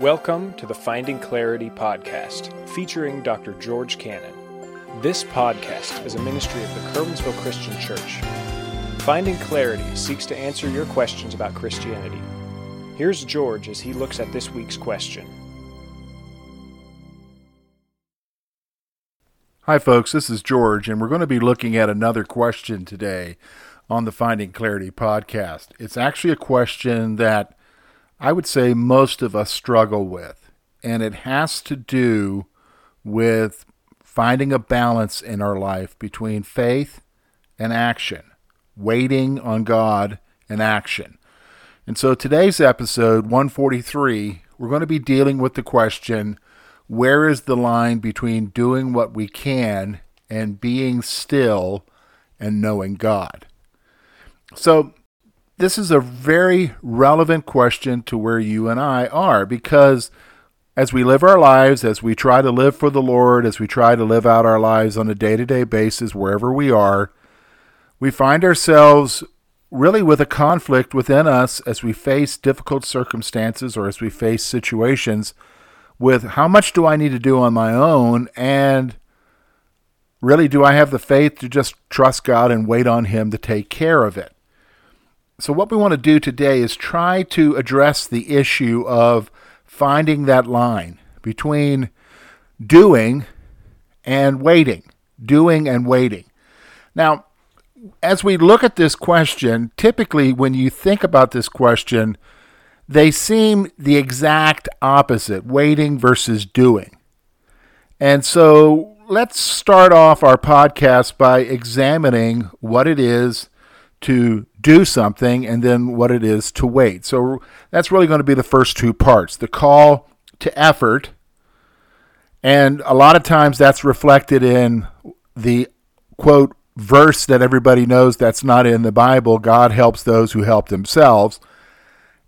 Welcome to the Finding Clarity podcast, featuring Dr. George Cannon. This podcast is a ministry of the Curwensville Christian Church. Finding Clarity seeks to answer your questions about Christianity. Here's George as he looks at this week's question. Hi, folks, this is George, and we're going to be looking at another question today on the Finding Clarity podcast. It's actually a question that I would say most of us struggle with, and it has to do with finding a balance in our life between faith and action, waiting on God and action. And so today's episode 143, we're going to be dealing with the question where is the line between doing what we can and being still and knowing God? So, this is a very relevant question to where you and I are because as we live our lives, as we try to live for the Lord, as we try to live out our lives on a day to day basis, wherever we are, we find ourselves really with a conflict within us as we face difficult circumstances or as we face situations with how much do I need to do on my own and really do I have the faith to just trust God and wait on Him to take care of it? So, what we want to do today is try to address the issue of finding that line between doing and waiting. Doing and waiting. Now, as we look at this question, typically when you think about this question, they seem the exact opposite waiting versus doing. And so let's start off our podcast by examining what it is to do something and then what it is to wait. So that's really going to be the first two parts the call to effort. And a lot of times that's reflected in the quote verse that everybody knows that's not in the Bible God helps those who help themselves.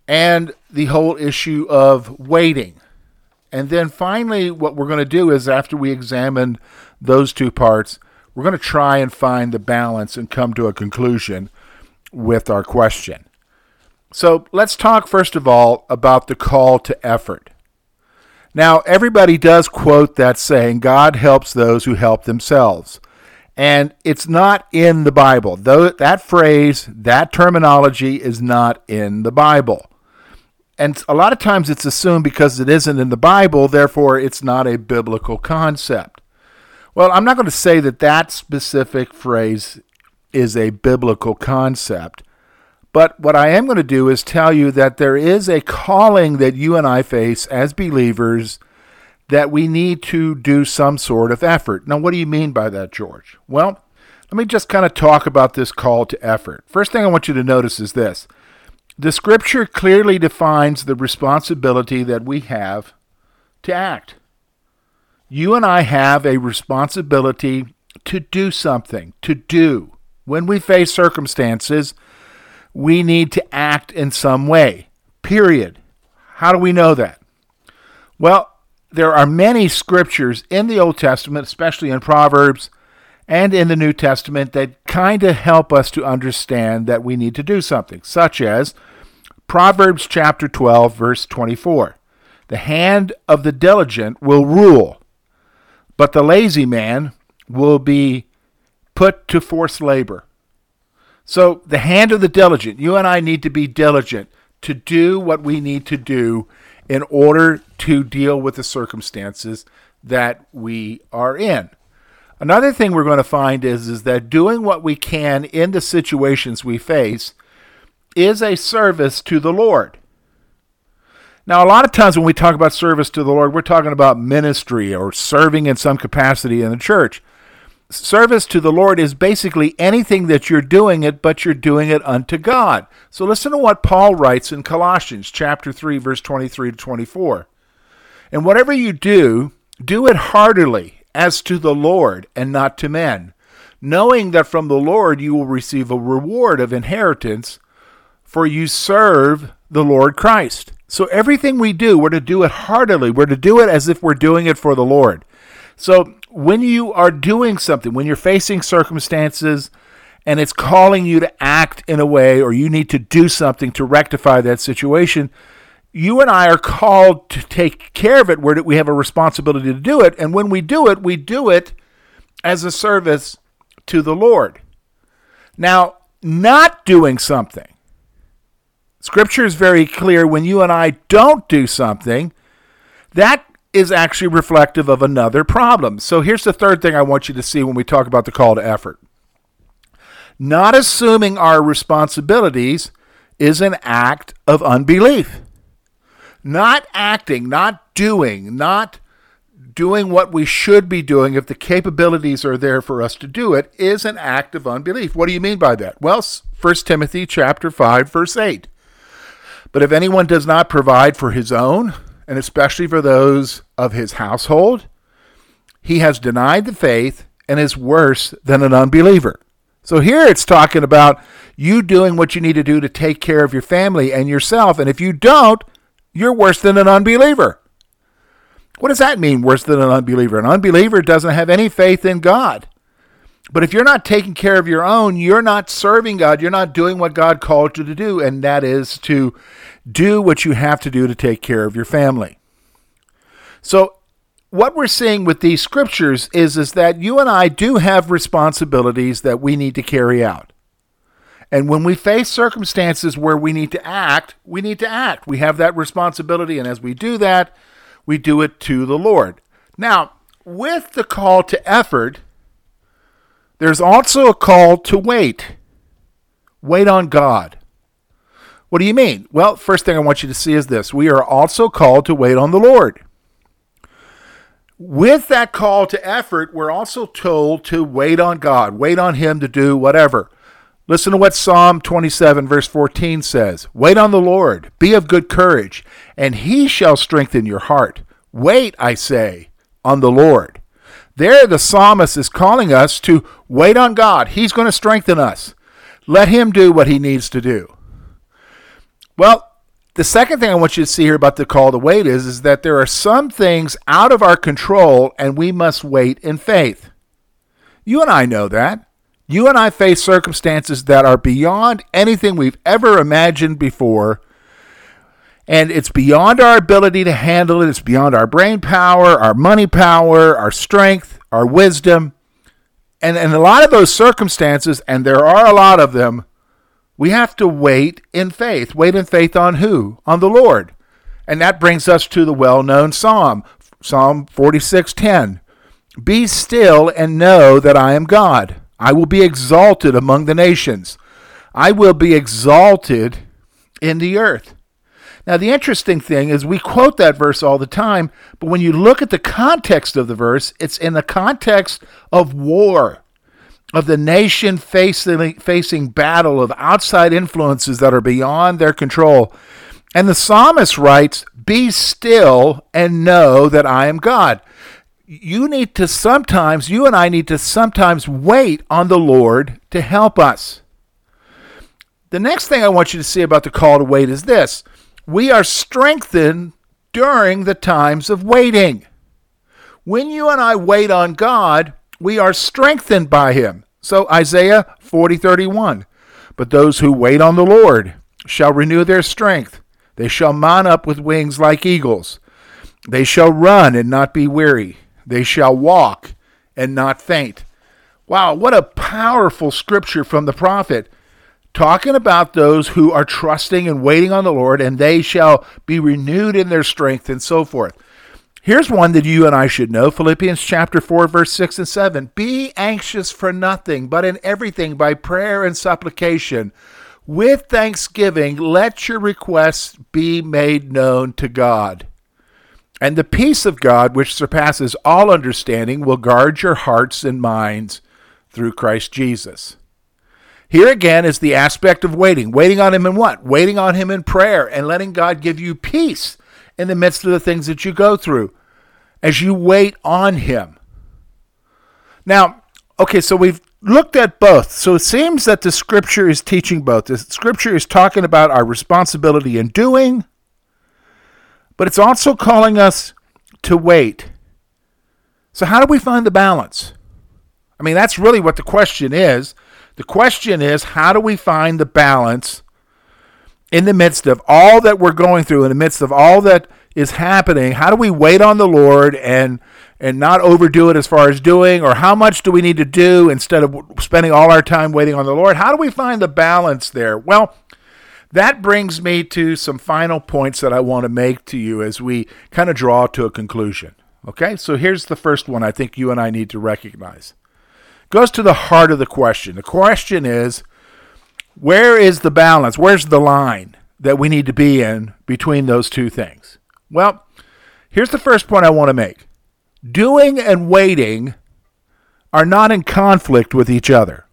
And the whole issue of waiting. And then finally, what we're going to do is after we examine those two parts, we're going to try and find the balance and come to a conclusion with our question. So let's talk first of all about the call to effort. Now, everybody does quote that saying, God helps those who help themselves. And it's not in the Bible. Though that phrase, that terminology is not in the Bible. And a lot of times it's assumed because it isn't in the Bible, therefore it's not a biblical concept. Well, I'm not going to say that that specific phrase is a biblical concept. But what I am going to do is tell you that there is a calling that you and I face as believers that we need to do some sort of effort. Now, what do you mean by that, George? Well, let me just kind of talk about this call to effort. First thing I want you to notice is this the scripture clearly defines the responsibility that we have to act. You and I have a responsibility to do something, to do. When we face circumstances, we need to act in some way. Period. How do we know that? Well, there are many scriptures in the Old Testament, especially in Proverbs and in the New Testament, that kind of help us to understand that we need to do something, such as Proverbs chapter 12, verse 24. The hand of the diligent will rule, but the lazy man will be put to forced labor. So, the hand of the diligent, you and I need to be diligent to do what we need to do in order to deal with the circumstances that we are in. Another thing we're going to find is, is that doing what we can in the situations we face is a service to the Lord. Now, a lot of times when we talk about service to the Lord, we're talking about ministry or serving in some capacity in the church service to the Lord is basically anything that you're doing it, but you're doing it unto God. So listen to what Paul writes in Colossians chapter 3, verse 23 to 24. And whatever you do, do it heartily as to the Lord and not to men, knowing that from the Lord you will receive a reward of inheritance, for you serve the Lord Christ. So everything we do, we're to do it heartily. We're to do it as if we're doing it for the Lord. So when you are doing something, when you're facing circumstances and it's calling you to act in a way or you need to do something to rectify that situation, you and I are called to take care of it where we have a responsibility to do it. And when we do it, we do it as a service to the Lord. Now, not doing something. Scripture is very clear when you and I don't do something, that is actually reflective of another problem. So here's the third thing I want you to see when we talk about the call to effort. Not assuming our responsibilities is an act of unbelief. Not acting, not doing, not doing what we should be doing if the capabilities are there for us to do it is an act of unbelief. What do you mean by that? Well, 1 Timothy chapter 5 verse 8. But if anyone does not provide for his own, and especially for those of his household, he has denied the faith and is worse than an unbeliever. So here it's talking about you doing what you need to do to take care of your family and yourself. And if you don't, you're worse than an unbeliever. What does that mean, worse than an unbeliever? An unbeliever doesn't have any faith in God. But if you're not taking care of your own, you're not serving God. You're not doing what God called you to do, and that is to do what you have to do to take care of your family. So, what we're seeing with these scriptures is, is that you and I do have responsibilities that we need to carry out. And when we face circumstances where we need to act, we need to act. We have that responsibility, and as we do that, we do it to the Lord. Now, with the call to effort, there's also a call to wait. Wait on God. What do you mean? Well, first thing I want you to see is this we are also called to wait on the Lord. With that call to effort, we're also told to wait on God, wait on Him to do whatever. Listen to what Psalm 27, verse 14 says Wait on the Lord, be of good courage, and He shall strengthen your heart. Wait, I say, on the Lord. There, the psalmist is calling us to wait on God. He's going to strengthen us. Let Him do what He needs to do. Well, the second thing I want you to see here about the call to wait is, is that there are some things out of our control and we must wait in faith. You and I know that. You and I face circumstances that are beyond anything we've ever imagined before. And it's beyond our ability to handle it. It's beyond our brain power, our money power, our strength, our wisdom. And, and a lot of those circumstances, and there are a lot of them, we have to wait in faith. Wait in faith on who? On the Lord. And that brings us to the well-known psalm, Psalm 46:10. Be still and know that I am God. I will be exalted among the nations. I will be exalted in the earth. Now, the interesting thing is we quote that verse all the time, but when you look at the context of the verse, it's in the context of war of the nation facing, facing battle of outside influences that are beyond their control. And the psalmist writes, Be still and know that I am God. You need to sometimes, you and I need to sometimes wait on the Lord to help us. The next thing I want you to see about the call to wait is this we are strengthened during the times of waiting. When you and I wait on God, we are strengthened by him. So Isaiah 40:31. But those who wait on the Lord shall renew their strength. They shall mount up with wings like eagles. They shall run and not be weary. They shall walk and not faint. Wow, what a powerful scripture from the prophet talking about those who are trusting and waiting on the Lord, and they shall be renewed in their strength, and so forth. Here's one that you and I should know Philippians chapter 4, verse 6 and 7. Be anxious for nothing, but in everything by prayer and supplication. With thanksgiving, let your requests be made known to God. And the peace of God, which surpasses all understanding, will guard your hearts and minds through Christ Jesus. Here again is the aspect of waiting. Waiting on Him in what? Waiting on Him in prayer and letting God give you peace in the midst of the things that you go through as you wait on Him. Now, okay, so we've looked at both. So it seems that the scripture is teaching both. The scripture is talking about our responsibility in doing, but it's also calling us to wait. So, how do we find the balance? I mean, that's really what the question is. The question is, how do we find the balance in the midst of all that we're going through, in the midst of all that is happening, how do we wait on the Lord and and not overdo it as far as doing, or how much do we need to do instead of spending all our time waiting on the Lord? How do we find the balance there? Well, that brings me to some final points that I want to make to you as we kind of draw to a conclusion. Okay, so here's the first one I think you and I need to recognize. goes to the heart of the question. The question is where is the balance? Where's the line that we need to be in between those two things? Well, here's the first point I want to make doing and waiting are not in conflict with each other.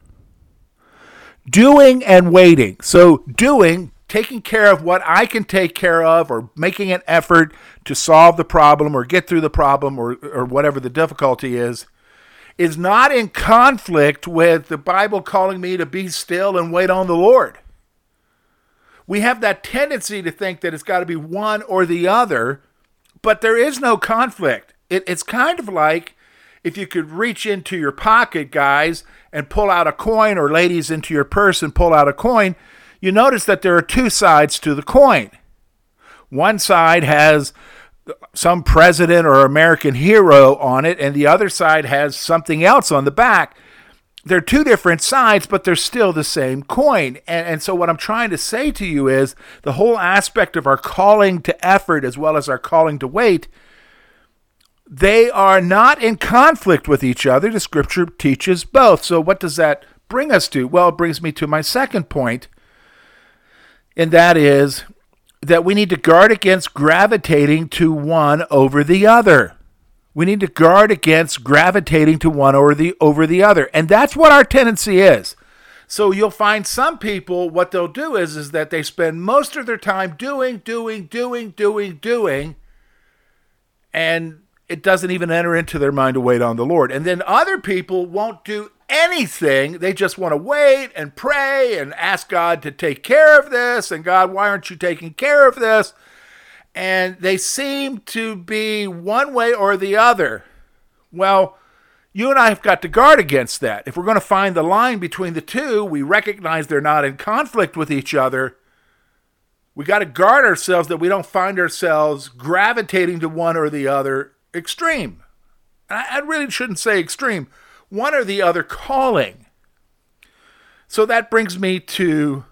Doing and waiting. So, doing, taking care of what I can take care of, or making an effort to solve the problem or get through the problem or, or whatever the difficulty is, is not in conflict with the Bible calling me to be still and wait on the Lord. We have that tendency to think that it's got to be one or the other, but there is no conflict. It, it's kind of like if you could reach into your pocket, guys, and pull out a coin, or ladies into your purse and pull out a coin, you notice that there are two sides to the coin. One side has some president or American hero on it, and the other side has something else on the back. They're two different sides, but they're still the same coin. And, and so, what I'm trying to say to you is the whole aspect of our calling to effort as well as our calling to wait they are not in conflict with each other. The scripture teaches both. So, what does that bring us to? Well, it brings me to my second point, and that is that we need to guard against gravitating to one over the other. We need to guard against gravitating to one over the over the other. And that's what our tendency is. So you'll find some people what they'll do is is that they spend most of their time doing doing doing doing doing and it doesn't even enter into their mind to wait on the Lord. And then other people won't do anything. They just want to wait and pray and ask God to take care of this. And God, why aren't you taking care of this? And they seem to be one way or the other. Well, you and I have got to guard against that. If we're going to find the line between the two, we recognize they're not in conflict with each other. We got to guard ourselves that we don't find ourselves gravitating to one or the other extreme. I really shouldn't say extreme, one or the other calling. So that brings me to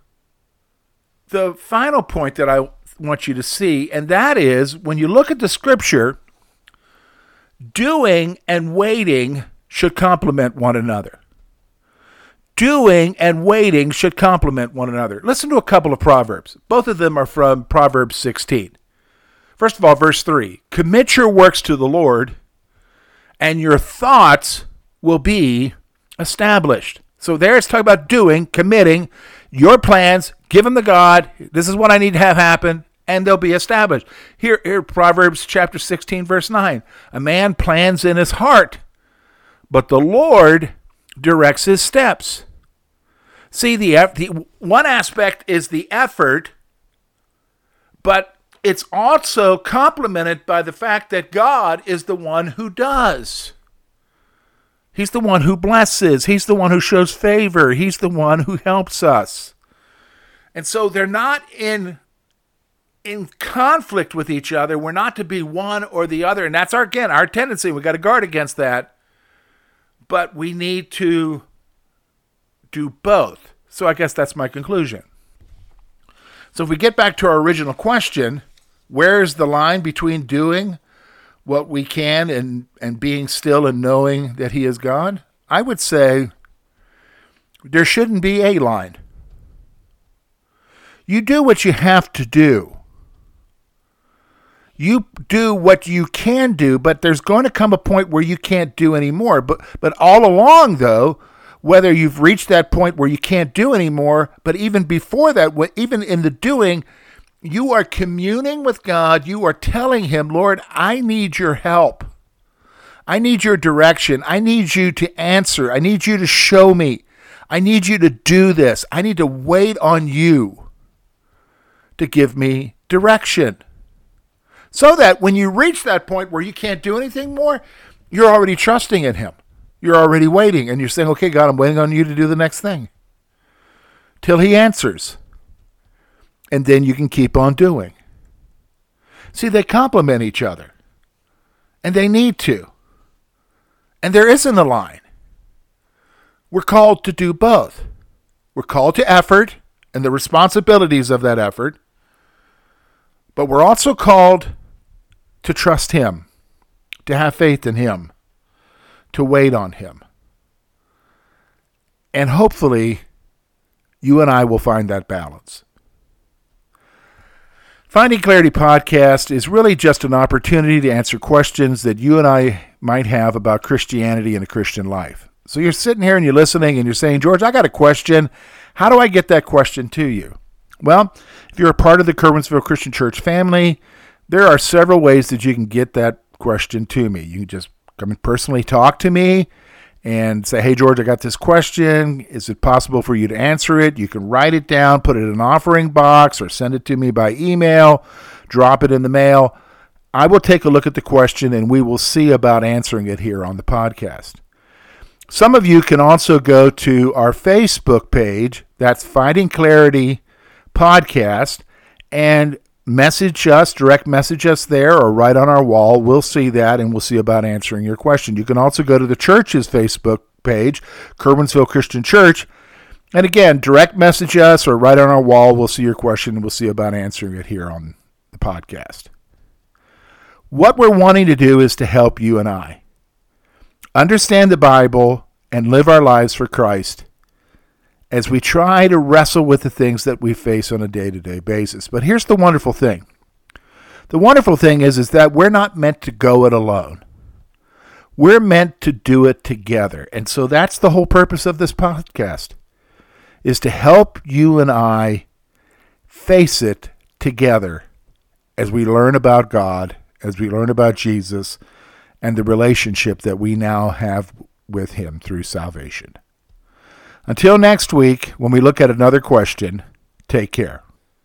the final point that I want you to see, and that is when you look at the scripture, doing and waiting should complement one another. Doing and waiting should complement one another. Listen to a couple of proverbs. Both of them are from Proverbs 16. First of all, verse 3 Commit your works to the Lord, and your thoughts will be established. So there it's talking about doing, committing your plans, give them to God. This is what I need to have happen, and they'll be established. Here, here Proverbs chapter 16, verse 9. A man plans in his heart, but the Lord directs his steps. See, the, the one aspect is the effort, but it's also complemented by the fact that God is the one who does. He's the one who blesses. He's the one who shows favor. He's the one who helps us. And so they're not in in conflict with each other. We're not to be one or the other. And that's our again our tendency. We got to guard against that. But we need to do both. So I guess that's my conclusion. So if we get back to our original question, where's the line between doing what we can and, and being still and knowing that He is God? I would say there shouldn't be a line. You do what you have to do. You do what you can do, but there's going to come a point where you can't do anymore. But but all along though, whether you've reached that point where you can't do anymore, but even before that, even in the doing, you are communing with God. You are telling Him, Lord, I need your help. I need your direction. I need you to answer. I need you to show me. I need you to do this. I need to wait on you to give me direction. So that when you reach that point where you can't do anything more, you're already trusting in Him. You're already waiting and you're saying, okay, God, I'm waiting on you to do the next thing till he answers. And then you can keep on doing. See, they complement each other, and they need to. And there isn't a line. We're called to do both. We're called to effort and the responsibilities of that effort, but we're also called to trust Him, to have faith in Him, to wait on Him. And hopefully, you and I will find that balance. Finding Clarity podcast is really just an opportunity to answer questions that you and I might have about Christianity and a Christian life. So you're sitting here and you're listening and you're saying, George, I got a question. How do I get that question to you? Well, if you're a part of the Curwensville Christian Church family, there are several ways that you can get that question to me. You can just come and personally talk to me and say, Hey, George, I got this question. Is it possible for you to answer it? You can write it down, put it in an offering box, or send it to me by email, drop it in the mail. I will take a look at the question and we will see about answering it here on the podcast. Some of you can also go to our Facebook page, that's Finding Clarity Podcast, and message us, direct message us there, or write on our wall. We'll see that and we'll see about answering your question. You can also go to the church's Facebook page, Curwensville Christian Church. And again, direct message us or right on our wall. We'll see your question and we'll see about answering it here on the podcast. What we're wanting to do is to help you and I understand the Bible, and live our lives for Christ as we try to wrestle with the things that we face on a day to day basis. But here's the wonderful thing the wonderful thing is, is that we're not meant to go it alone. We're meant to do it together. And so that's the whole purpose of this podcast is to help you and I face it together as we learn about God, as we learn about Jesus, and the relationship that we now have with Him through salvation. Until next week, when we look at another question, take care.